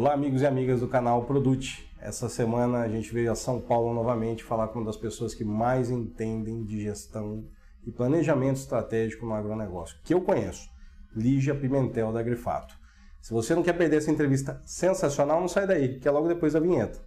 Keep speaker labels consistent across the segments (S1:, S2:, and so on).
S1: Olá, amigos e amigas do canal Produte. Essa semana a gente veio a São Paulo novamente falar com uma das pessoas que mais entendem de gestão e planejamento estratégico no agronegócio, que eu conheço, Lígia Pimentel da Grifato. Se você não quer perder essa entrevista sensacional, não sai daí, que é logo depois da vinheta.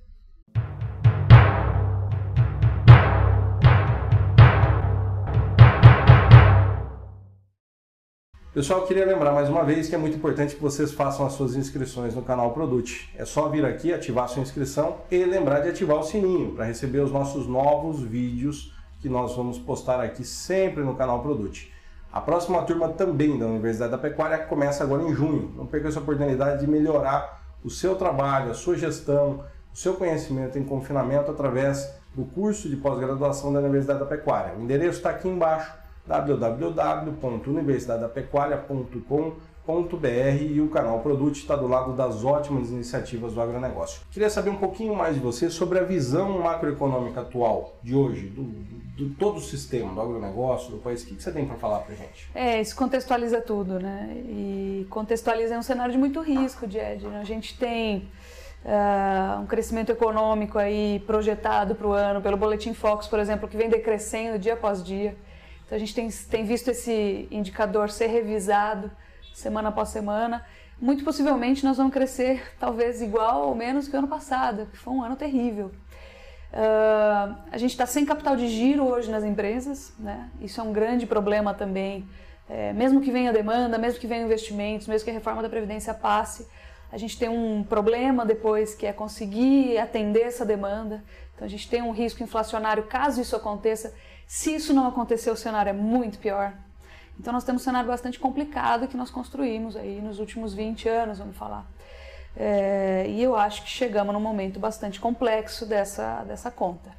S1: Pessoal, queria lembrar mais uma vez que é muito importante que vocês façam as suas inscrições no canal Produte. É só vir aqui, ativar sua inscrição e lembrar de ativar o sininho para receber os nossos novos vídeos que nós vamos postar aqui sempre no canal Produte. A próxima turma também da Universidade da Pecuária começa agora em junho. Não perca essa oportunidade de melhorar o seu trabalho, a sua gestão, o seu conhecimento em confinamento através do curso de pós-graduação da Universidade da Pecuária. O endereço está aqui embaixo www.universidadedapecuaria.com.br e o canal Produto está do lado das ótimas iniciativas do agronegócio. Queria saber um pouquinho mais de você sobre a visão macroeconômica atual de hoje, do, do todo o sistema do agronegócio, do país. O que você tem para falar para gente?
S2: É, isso contextualiza tudo, né? E contextualiza um cenário de muito risco, Jed. A gente tem Uh, um crescimento econômico aí projetado para o ano pelo Boletim Focus, por exemplo, que vem decrescendo dia após dia. Então a gente tem, tem visto esse indicador ser revisado semana após semana. Muito possivelmente nós vamos crescer talvez igual ou menos que o ano passado, que foi um ano terrível. Uh, a gente está sem capital de giro hoje nas empresas, né? isso é um grande problema também. É, mesmo que venha demanda, mesmo que venham investimentos, mesmo que a reforma da Previdência passe, a gente tem um problema depois que é conseguir atender essa demanda. Então a gente tem um risco inflacionário caso isso aconteça se isso não acontecer, o cenário é muito pior. Então nós temos um cenário bastante complicado que nós construímos aí nos últimos 20 anos, vamos falar. É, e eu acho que chegamos num momento bastante complexo dessa, dessa conta.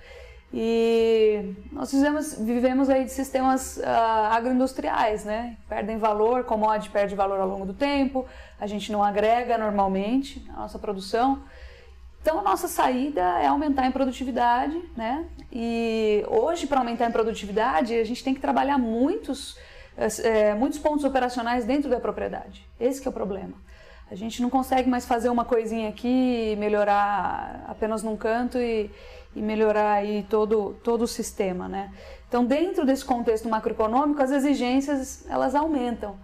S2: E nós fizemos, vivemos aí de sistemas uh, agroindustriais, né? Perdem valor, commodity perde valor ao longo do tempo, a gente não agrega normalmente a nossa produção. Então, a nossa saída é aumentar em produtividade, né? E hoje, para aumentar em produtividade, a gente tem que trabalhar muitos, é, muitos pontos operacionais dentro da propriedade. Esse é o problema. A gente não consegue mais fazer uma coisinha aqui, melhorar apenas num canto e, e melhorar aí todo, todo o sistema, né? Então, dentro desse contexto macroeconômico, as exigências, elas aumentam.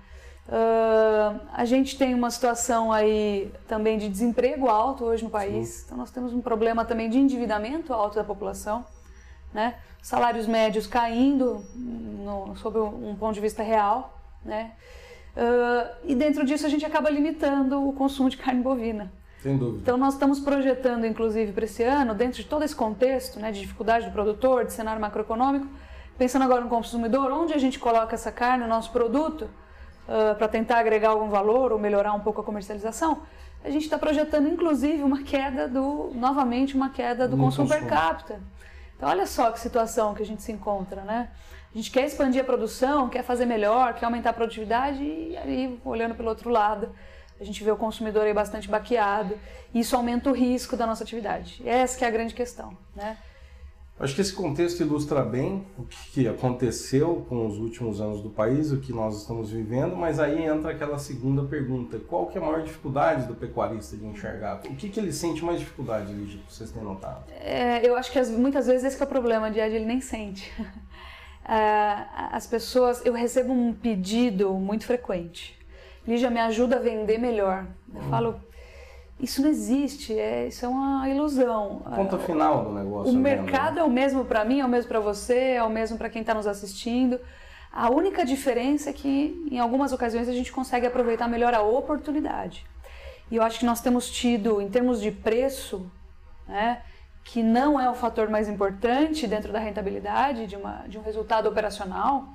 S2: Uh, a gente tem uma situação aí também de desemprego alto hoje no país, Sim. então nós temos um problema também de endividamento alto da população, né? salários médios caindo no, sob um ponto de vista real, né? Uh, e dentro disso a gente acaba limitando o consumo de carne bovina.
S1: Sem dúvida.
S2: Então nós estamos projetando, inclusive, para esse ano, dentro de todo esse contexto né, de dificuldade do produtor, de cenário macroeconômico, pensando agora no consumidor, onde a gente coloca essa carne, o nosso produto, uh, para tentar agregar algum valor ou melhorar um pouco a comercialização, a gente está projetando inclusive uma queda do, novamente, uma queda do consumo, consumo per capita. Então olha só que situação que a gente se encontra, né? A gente quer expandir a produção, quer fazer melhor, quer aumentar a produtividade e aí, olhando pelo outro lado, a gente vê o consumidor aí bastante baqueado e isso aumenta o risco da nossa atividade. Essa que é a grande questão, né?
S1: Acho que esse contexto ilustra bem o que aconteceu com os últimos anos do país, o que nós estamos vivendo, mas aí entra aquela segunda pergunta: qual que é a maior dificuldade do pecuarista de enxergar? O que, que ele sente mais dificuldade, Lígia, que vocês têm notado?
S2: É, eu acho que muitas vezes esse é o problema, de ele nem sente. É, as pessoas, eu recebo um pedido muito frequente. Lígia, me ajuda a vender melhor. Eu hum. falo, isso não existe, é, isso é uma ilusão.
S1: Ponto final do negócio.
S2: O mercado né? é o mesmo para mim, é o mesmo para você, é o mesmo para quem está nos assistindo. A única diferença é que, em algumas ocasiões, a gente consegue aproveitar melhor a oportunidade. E eu acho que nós temos tido, em termos de preço, né, que não é o fator mais importante dentro da rentabilidade de, uma, de um resultado operacional,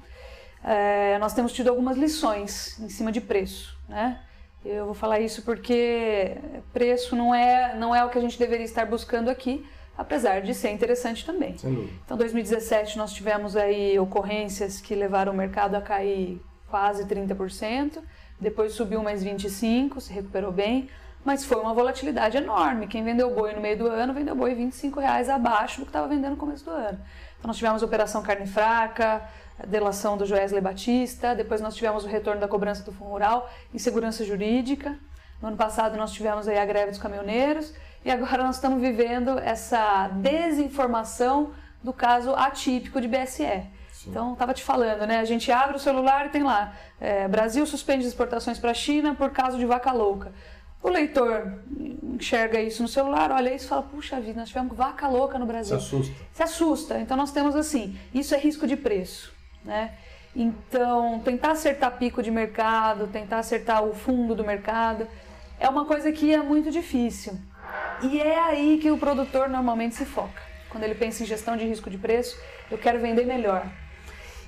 S2: é, nós temos tido algumas lições em cima de preço. Né? Eu vou falar isso porque preço não é, não é o que a gente deveria estar buscando aqui, apesar de ser interessante também. Então, 2017 nós tivemos aí ocorrências que levaram o mercado a cair quase 30%, depois subiu mais 25, se recuperou bem, mas foi uma volatilidade enorme. Quem vendeu boi no meio do ano vendeu boi 25 reais abaixo do que estava vendendo no começo do ano. Então nós tivemos operação carne fraca, a delação do Joesley Batista, depois nós tivemos o retorno da cobrança do fundo rural, insegurança jurídica, No ano passado nós tivemos aí a greve dos caminhoneiros e agora nós estamos vivendo essa desinformação do caso atípico de BSE. Sim. Então, estava te falando, né? A gente abre o celular e tem lá: é, Brasil suspende exportações para a China por causa de vaca louca. O leitor enxerga isso no celular, olha isso e fala: puxa vida, nós tivemos vaca louca no Brasil.
S1: Se assusta.
S2: Se assusta. Então, nós temos assim: isso é risco de preço, né? Então, tentar acertar pico de mercado, tentar acertar o fundo do mercado, é uma coisa que é muito difícil. E é aí que o produtor normalmente se foca. Quando ele pensa em gestão de risco de preço, eu quero vender melhor.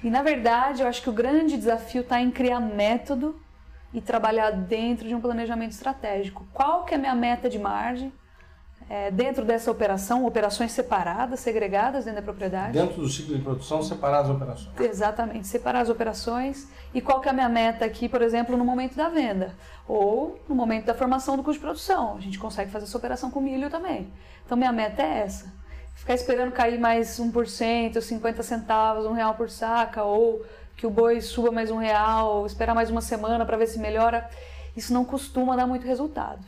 S2: E na verdade, eu acho que o grande desafio está em criar método e trabalhar dentro de um planejamento estratégico. Qual que é a minha meta de margem? É, dentro dessa operação, operações separadas, segregadas dentro da propriedade.
S1: Dentro do ciclo de produção, separar as operações.
S2: Exatamente, separar as operações. E qual que é a minha meta aqui, por exemplo, no momento da venda? Ou no momento da formação do custo de produção. A gente consegue fazer essa operação com milho também. Então, minha meta é essa ficar esperando cair mais 1%, 50 centavos, um real por saca, ou que o boi suba mais um real, esperar mais uma semana para ver se melhora, isso não costuma dar muito resultado.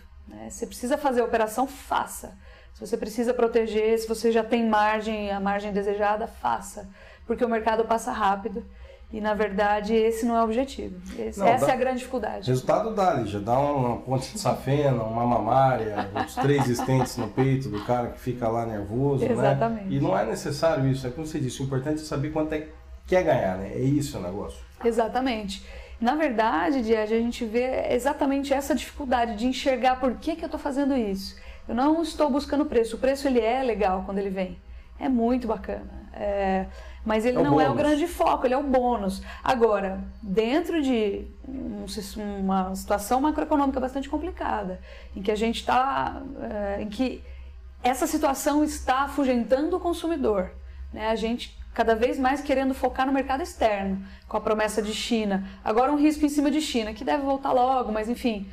S2: Né? Você precisa fazer a operação, faça. Se você precisa proteger, se você já tem margem, a margem desejada, faça. Porque o mercado passa rápido e na verdade esse não é o objetivo. Esse, não, essa dá, é a grande dificuldade.
S1: Resultado dá, já dá uma ponte de safena, uma mamária, os três estentes no peito do cara que fica lá nervoso,
S2: né? Exatamente.
S1: né? E não é necessário isso, é como você disse, o importante é saber quanto é que quer ganhar, né? É isso o negócio.
S2: Exatamente. Na verdade, Diad, a gente vê exatamente essa dificuldade de enxergar por que, que eu estou fazendo isso. Eu não estou buscando preço. O preço ele é legal quando ele vem. É muito bacana. É, mas ele é não bônus. é o grande foco, ele é o bônus. Agora, dentro de uma situação macroeconômica bastante complicada, em que a gente está, é, em que essa situação está afugentando o consumidor, né? a gente cada vez mais querendo focar no mercado externo, com a promessa de China. Agora um risco em cima de China, que deve voltar logo, mas enfim.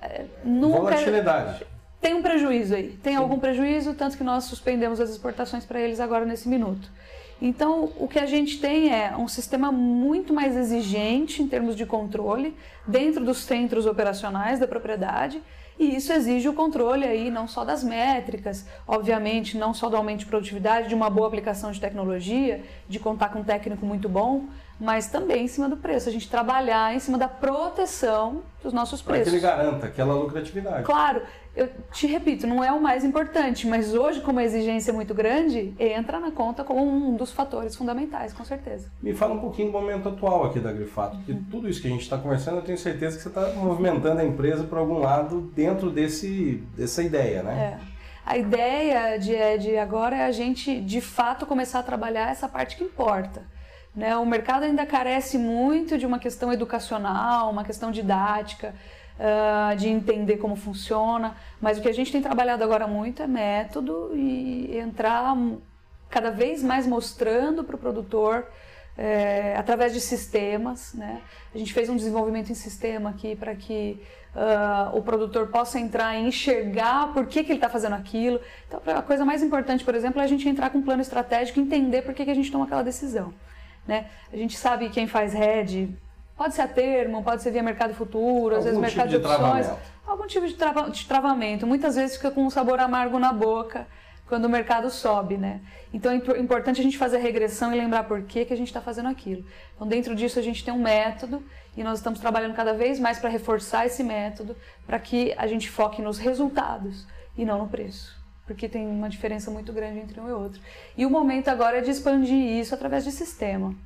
S1: É, nunca... Volatilidade.
S2: Tem um prejuízo aí, tem Sim. algum prejuízo, tanto que nós suspendemos as exportações para eles agora nesse minuto. Então, o que a gente tem é um sistema muito mais exigente em termos de controle dentro dos centros operacionais da propriedade, e isso exige o controle aí não só das métricas, obviamente, não só do aumento de produtividade, de uma boa aplicação de tecnologia, de contar com um técnico muito bom, mas também em cima do preço, a gente trabalhar em cima da proteção dos nossos preços.
S1: Para que ele garanta aquela lucratividade.
S2: Claro, eu te repito, não é o mais importante, mas hoje, como a exigência é muito grande, entra na conta como um dos fatores fundamentais, com certeza.
S1: Me fala um pouquinho do momento atual aqui da Grifato, porque uhum. tudo isso que a gente está conversando, eu tenho certeza que você está movimentando a empresa para algum lado dentro desse, dessa ideia, né?
S2: É. A ideia de, de agora é a gente, de fato, começar a trabalhar essa parte que importa né? O mercado ainda carece muito de uma questão educacional, uma questão didática, uh, de entender como funciona, mas o que a gente tem trabalhado agora muito é método e entrar cada vez mais mostrando para o produtor é, através de sistemas. Né? A gente fez um desenvolvimento em sistema aqui para que uh, o produtor possa entrar e enxergar por que, que ele está fazendo aquilo. Então, a coisa mais importante, por exemplo, é a gente entrar com um plano estratégico e entender por que, que a gente toma aquela decisão. Né? A gente sabe quem faz hedge, pode ser a termo, pode ser via mercado futuro, às vezes tipo mercado de, de opções, algum tipo de, trava, de travamento. Muitas vezes fica com um sabor amargo na boca quando o mercado sobe, né? Então é importante a gente fazer a regressão e lembrar por que, que a gente está fazendo aquilo. Então dentro disso a gente tem um método e nós estamos trabalhando cada vez mais para reforçar esse método para que a gente foque nos resultados e não no preço porque tem uma diferença muito grande entre um e outro. E o momento agora é de expandir isso através de sistema.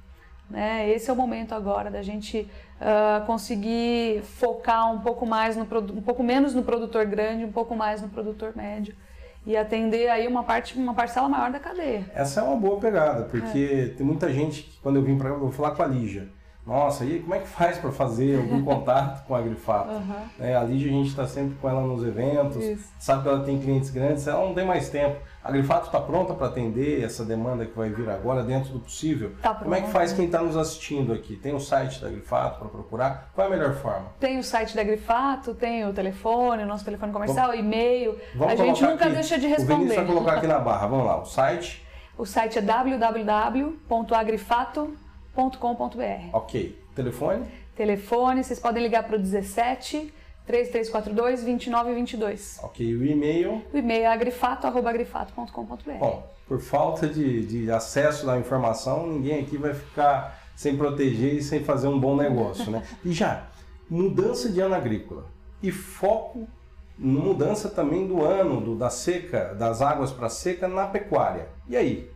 S2: Né? Esse é o momento agora da gente uh, conseguir focar um pouco mais no um pouco menos no produtor grande, um pouco mais no produtor médio e atender aí uma parte uma parcela maior da cadeia.
S1: Essa é uma boa pegada, porque é. tem muita gente que quando eu vim para vou falar com a Lígia nossa, e como é que faz para fazer algum contato com a Grifato? Uhum. É, a Lígia, a gente está sempre com ela nos eventos, Isso. sabe que ela tem clientes grandes, ela não tem mais tempo. A Grifato está pronta para atender essa demanda que vai vir agora dentro do possível?
S2: Tá
S1: como é que faz quem está nos assistindo aqui? Tem o site da Grifato para procurar? Qual é a melhor forma?
S2: Tem o site da Grifato, tem o telefone, o nosso telefone comercial, o e-mail. a gente nunca
S1: aqui.
S2: deixa de responder. O
S1: Vinícius vai colocar aqui na barra. Vamos lá, o site.
S2: O site é www.agrifato.com.br.
S1: Ok. Telefone?
S2: Telefone, vocês podem ligar para o 17 3342-2922.
S1: Ok, o e-mail?
S2: O e-mail é agrifato.agrifato.com.br.
S1: Bom, por falta de, de acesso à informação, ninguém aqui vai ficar sem proteger e sem fazer um bom negócio, né? E já, mudança de ano agrícola e foco mudança também do ano, do, da seca, das águas para seca na pecuária. E aí?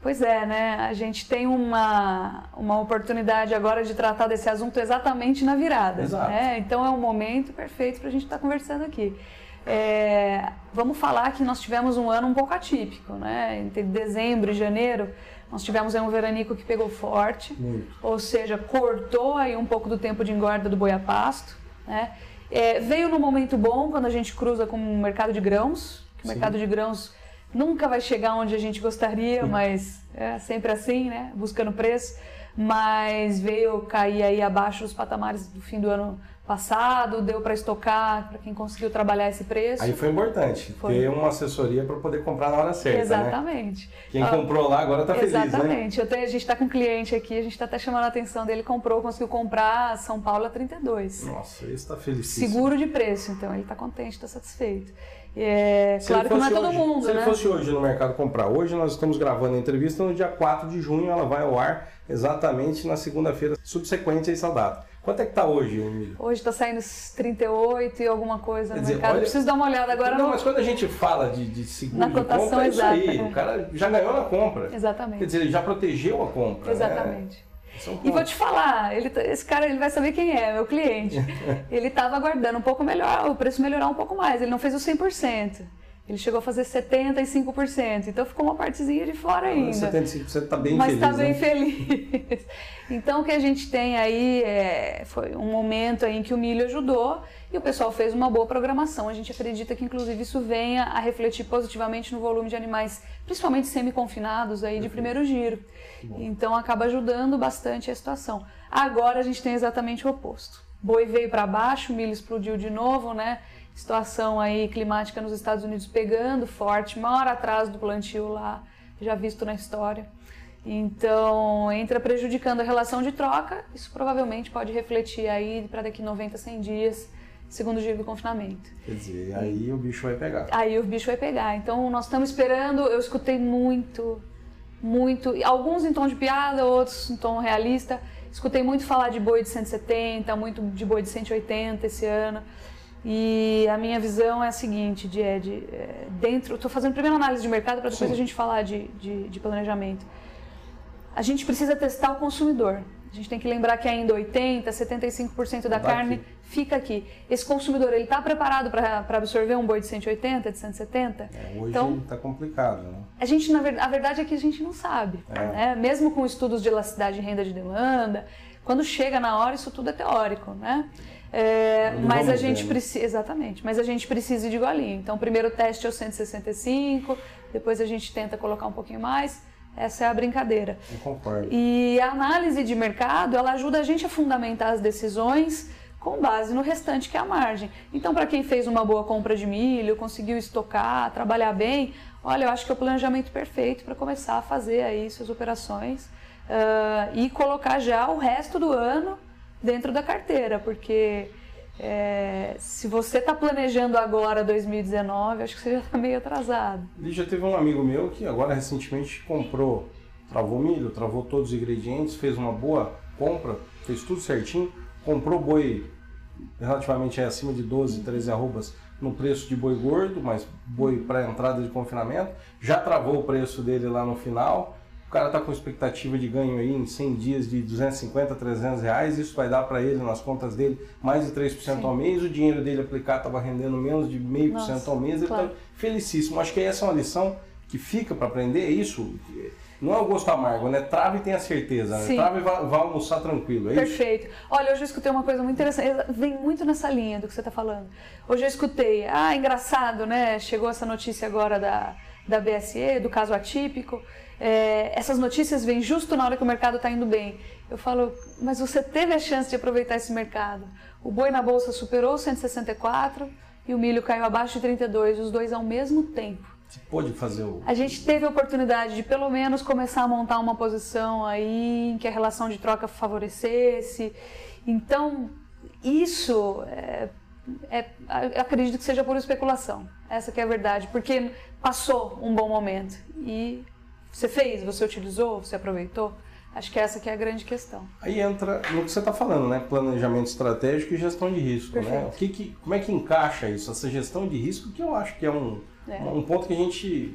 S2: Pois é, né? A gente tem uma, uma oportunidade agora de tratar desse assunto exatamente na virada.
S1: Exato.
S2: Né? Então é um momento perfeito para a gente estar tá conversando aqui. É, vamos falar que nós tivemos um ano um pouco atípico, né? Entre dezembro e janeiro, nós tivemos um veranico que pegou forte,
S1: Muito.
S2: ou seja, cortou aí um pouco do tempo de engorda do boi a pasto, né? É, veio no momento bom, quando a gente cruza com o mercado de grãos. O mercado de grãos nunca vai chegar onde a gente gostaria, Sim. mas é sempre assim, né? Buscando preço. Mas veio cair aí abaixo dos patamares do fim do ano passado, deu para estocar para quem conseguiu trabalhar esse preço.
S1: Aí foi importante foi. ter uma assessoria para poder comprar na hora certa,
S2: né? Exatamente.
S1: Né? Quem ah, comprou lá agora está feliz,
S2: né? Exatamente. Tenho, a gente está com um cliente aqui, a gente está até chamando a atenção dele, comprou, conseguiu comprar São Paulo a 32.
S1: Nossa, esse está feliz.
S2: Seguro de preço, então ele está contente, está satisfeito. É, claro que não é todo
S1: hoje,
S2: mundo,
S1: Se
S2: né?
S1: ele fosse hoje no mercado comprar, hoje nós estamos gravando a entrevista no dia 4 de junho, ela vai ao ar exatamente na segunda-feira subsequente a essa data. Quanto é que está hoje, Emílio?
S2: Hoje está saindo 38 e alguma coisa Quer no dizer, mercado. Olha... Preciso dar uma olhada agora.
S1: Não,
S2: no...
S1: mas quando a gente fala de, de seguro na de compra, é isso aí. O cara já ganhou na compra.
S2: Exatamente.
S1: Quer dizer, ele já protegeu a compra.
S2: Né? Exatamente. Né? E vou te falar, ele, tá, esse cara ele vai saber quem é, meu cliente. ele estava aguardando um pouco melhor, o preço melhorar um pouco mais. Ele não fez o 100%. Ele chegou a fazer 75%, então ficou uma partezinha de fora ainda.
S1: 75% está bem
S2: Mas
S1: feliz. Mas está
S2: bem
S1: né?
S2: feliz. Então o que a gente tem aí é, foi um momento em que o milho ajudou e o pessoal fez uma boa programação. A gente acredita que inclusive isso venha a refletir positivamente no volume de animais, principalmente semi-confinados aí de primeiro giro. Então acaba ajudando bastante a situação. Agora a gente tem exatamente o oposto. Boi veio para baixo, o milho explodiu de novo, né? Situação aí climática nos Estados Unidos pegando forte, maior atraso do plantio lá, já visto na história. Então, entra prejudicando a relação de troca, isso provavelmente pode refletir aí para daqui 90, 100 dias, segundo giro do confinamento.
S1: Quer dizer, aí o bicho vai pegar.
S2: Aí o bicho vai pegar. Então, nós estamos esperando, eu escutei muito, muito, alguns em tom de piada, outros em tom realista. Escutei muito falar de boi de 170, muito de boi de 180 esse ano. E a minha visão é a seguinte, de, de é, dentro, estou fazendo primeiro análise de mercado para depois Sim. a gente falar de, de, de, planejamento. A gente precisa testar o consumidor. A gente tem que lembrar que ainda 80, 75% da carne aqui. fica aqui. Esse consumidor ele está preparado para absorver um boi de 180, de 170?
S1: É, hoje então está complicado, né?
S2: A gente na a verdade é que a gente não sabe, é. né? Mesmo com estudos de elasticidade e renda de demanda, quando chega na hora isso tudo é teórico, né? É, mas a gente precisa. Exatamente, mas a gente precisa de golinho. Então, o primeiro teste é o 165, depois a gente tenta colocar um pouquinho mais. Essa é a brincadeira.
S1: Eu concordo.
S2: E a análise de mercado, ela ajuda a gente a fundamentar as decisões com base no restante que é a margem. Então, para quem fez uma boa compra de milho, conseguiu estocar, trabalhar bem, olha, eu acho que é o planejamento perfeito para começar a fazer aí suas operações uh, e colocar já o resto do ano dentro da carteira, porque é, se você está planejando agora 2019, acho que você já está meio atrasado.
S1: E já teve um amigo meu que agora recentemente comprou, travou milho, travou todos os ingredientes, fez uma boa compra, fez tudo certinho, comprou boi relativamente acima de 12, 13 arrobas no preço de boi gordo, mas boi para entrada de confinamento, já travou o preço dele lá no final, o cara está com expectativa de ganho aí em 100 dias de 250, 300 reais, isso vai dar para ele nas contas dele mais de 3% Sim. ao mês, o dinheiro dele aplicado estava rendendo menos de 0,5% ao mês, ele está claro. felicíssimo. Acho que essa é uma lição que fica para aprender, é isso. Não é o gosto amargo, né? Trava e tenha certeza, né? Trava e vá, vá, almoçar tranquilo, é
S2: Perfeito.
S1: Isso?
S2: Olha, hoje eu escutei uma coisa muito interessante, vem muito nessa linha do que você está falando. Hoje eu escutei, ah, engraçado, né? Chegou essa notícia agora da, da BSE, do caso atípico, é, essas notícias vêm justo na hora que o mercado está indo bem. Eu falo, mas você teve a chance de aproveitar esse mercado. O boi na bolsa superou 164 e o milho caiu abaixo de 32, os dois ao mesmo tempo.
S1: Você pôde fazer o.
S2: A gente teve a oportunidade de pelo menos começar a montar uma posição aí em que a relação de troca favorecesse. Então, isso é, é, acredito que seja por especulação. Essa que é a verdade, porque passou um bom momento e você fez, você utilizou, você aproveitou. Acho que essa que é a grande questão.
S1: Aí entra no que você está falando, né? Planejamento estratégico e gestão de risco, né? Perfeito. né? O que, que como é que encaixa isso? Essa gestão de risco que eu acho que é um, é. um ponto que a gente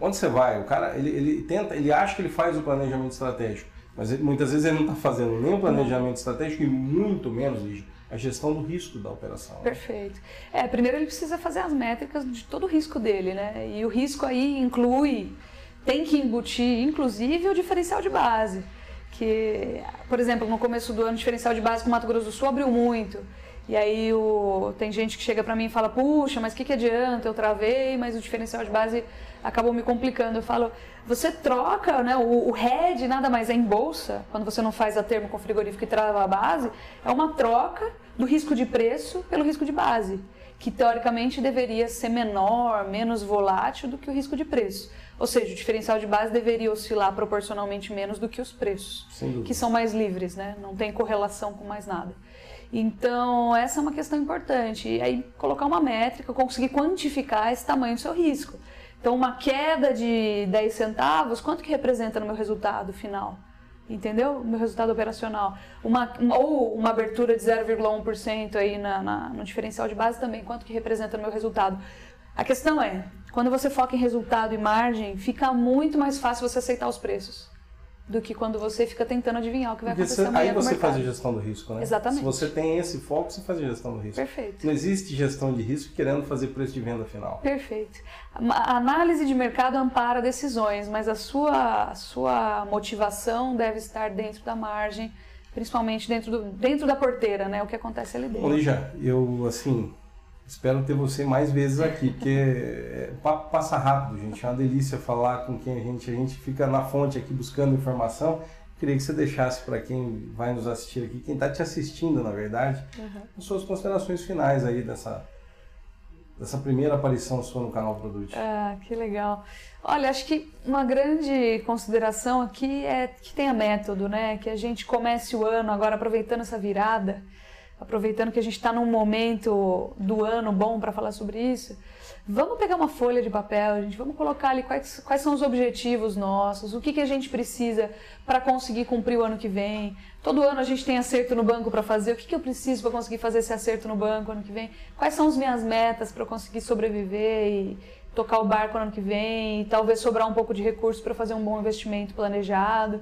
S1: onde você vai? O cara ele, ele tenta, ele acha que ele faz o planejamento estratégico, mas ele, muitas vezes ele não está fazendo nem o planejamento estratégico e muito menos a gestão do risco da operação.
S2: Perfeito. É, primeiro ele precisa fazer as métricas de todo o risco dele, né? E o risco aí inclui, tem que embutir, inclusive, o diferencial de base. Que, por exemplo, no começo do ano, o diferencial de base com o Mato Grosso do Sul abriu muito. E aí o, tem gente que chega para mim e fala, puxa, mas o que, que adianta? Eu travei, mas o diferencial de base acabou me complicando. Eu falo, você troca, né? O, o head nada mais é em bolsa, quando você não faz a termo com frigorífico e trava a base, é uma troca do risco de preço pelo risco de base, que teoricamente deveria ser menor, menos volátil do que o risco de preço. Ou seja, o diferencial de base deveria oscilar proporcionalmente menos do que os preços, que são mais livres, né? Não tem correlação com mais nada. Então, essa é uma questão importante. E aí, colocar uma métrica, conseguir quantificar esse tamanho do seu risco. Então, uma queda de 10 centavos, quanto que representa no meu resultado final? Entendeu? O meu resultado operacional. Uma, ou uma abertura de 0,1% aí na, na, no diferencial de base também, quanto que representa no meu resultado? A questão é, quando você foca em resultado e margem, fica muito mais fácil você aceitar os preços do que quando você fica tentando adivinhar o que vai Porque acontecer você,
S1: Aí você faz a gestão do risco, né?
S2: Exatamente.
S1: Se você tem esse foco, você faz a gestão do risco.
S2: Perfeito.
S1: Não existe gestão de risco querendo fazer preço de venda final.
S2: Perfeito. A análise de mercado ampara decisões, mas a sua, a sua motivação deve estar dentro da margem, principalmente dentro, do, dentro da porteira, né? O que acontece ali dentro.
S1: Lígia, eu, assim, Espero ter você mais vezes aqui, porque é, passa rápido, gente. É uma delícia falar com quem a gente. A gente fica na fonte aqui buscando informação. Queria que você deixasse para quem vai nos assistir aqui, quem está te assistindo, na verdade, uhum. as suas considerações finais aí dessa, dessa primeira aparição sua no canal Produto.
S2: Ah, que legal. Olha, acho que uma grande consideração aqui é que tenha método, né? Que a gente comece o ano agora aproveitando essa virada aproveitando que a gente está num momento do ano bom para falar sobre isso, vamos pegar uma folha de papel, gente, vamos colocar ali quais, quais são os objetivos nossos, o que, que a gente precisa para conseguir cumprir o ano que vem. Todo ano a gente tem acerto no banco para fazer, o que, que eu preciso para conseguir fazer esse acerto no banco ano que vem? Quais são as minhas metas para conseguir sobreviver e tocar o barco ano que vem e talvez sobrar um pouco de recurso para fazer um bom investimento planejado.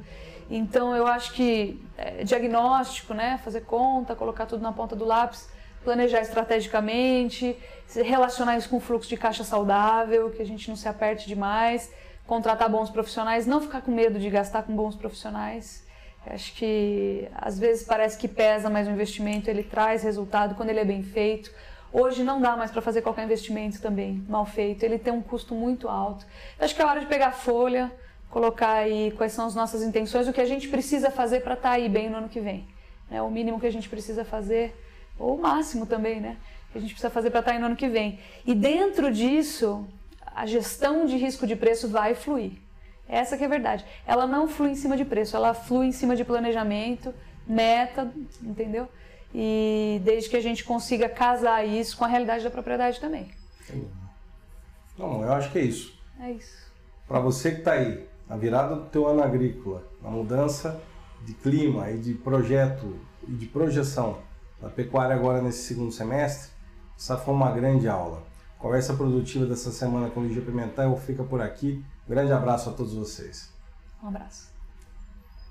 S2: Então eu acho que é, diagnóstico, né, fazer conta, colocar tudo na ponta do lápis, planejar estrategicamente, relacionar isso com fluxo de caixa saudável, que a gente não se aperte demais, contratar bons profissionais, não ficar com medo de gastar com bons profissionais. Acho que às vezes parece que pesa, mas o investimento ele traz resultado quando ele é bem feito. Hoje não dá mais para fazer qualquer investimento também mal feito, ele tem um custo muito alto. Acho que é hora de pegar folha, colocar aí quais são as nossas intenções, o que a gente precisa fazer para estar tá aí bem no ano que vem. Né? O mínimo que a gente precisa fazer, ou o máximo também, né? Que a gente precisa fazer para estar tá aí no ano que vem. E dentro disso, a gestão de risco de preço vai fluir. Essa que é a verdade. Ela não flui em cima de preço, ela flui em cima de planejamento, meta, entendeu? E desde que a gente consiga casar isso com a realidade da propriedade também.
S1: Não, eu acho que é isso.
S2: É isso.
S1: Para você que está aí, na virada do teu ano agrícola, na mudança de clima e de projeto e de projeção da pecuária agora nesse segundo semestre, essa foi uma grande aula. Conversa produtiva dessa semana com o Ligia Pimentel fica por aqui. Grande abraço a todos vocês.
S2: Um abraço.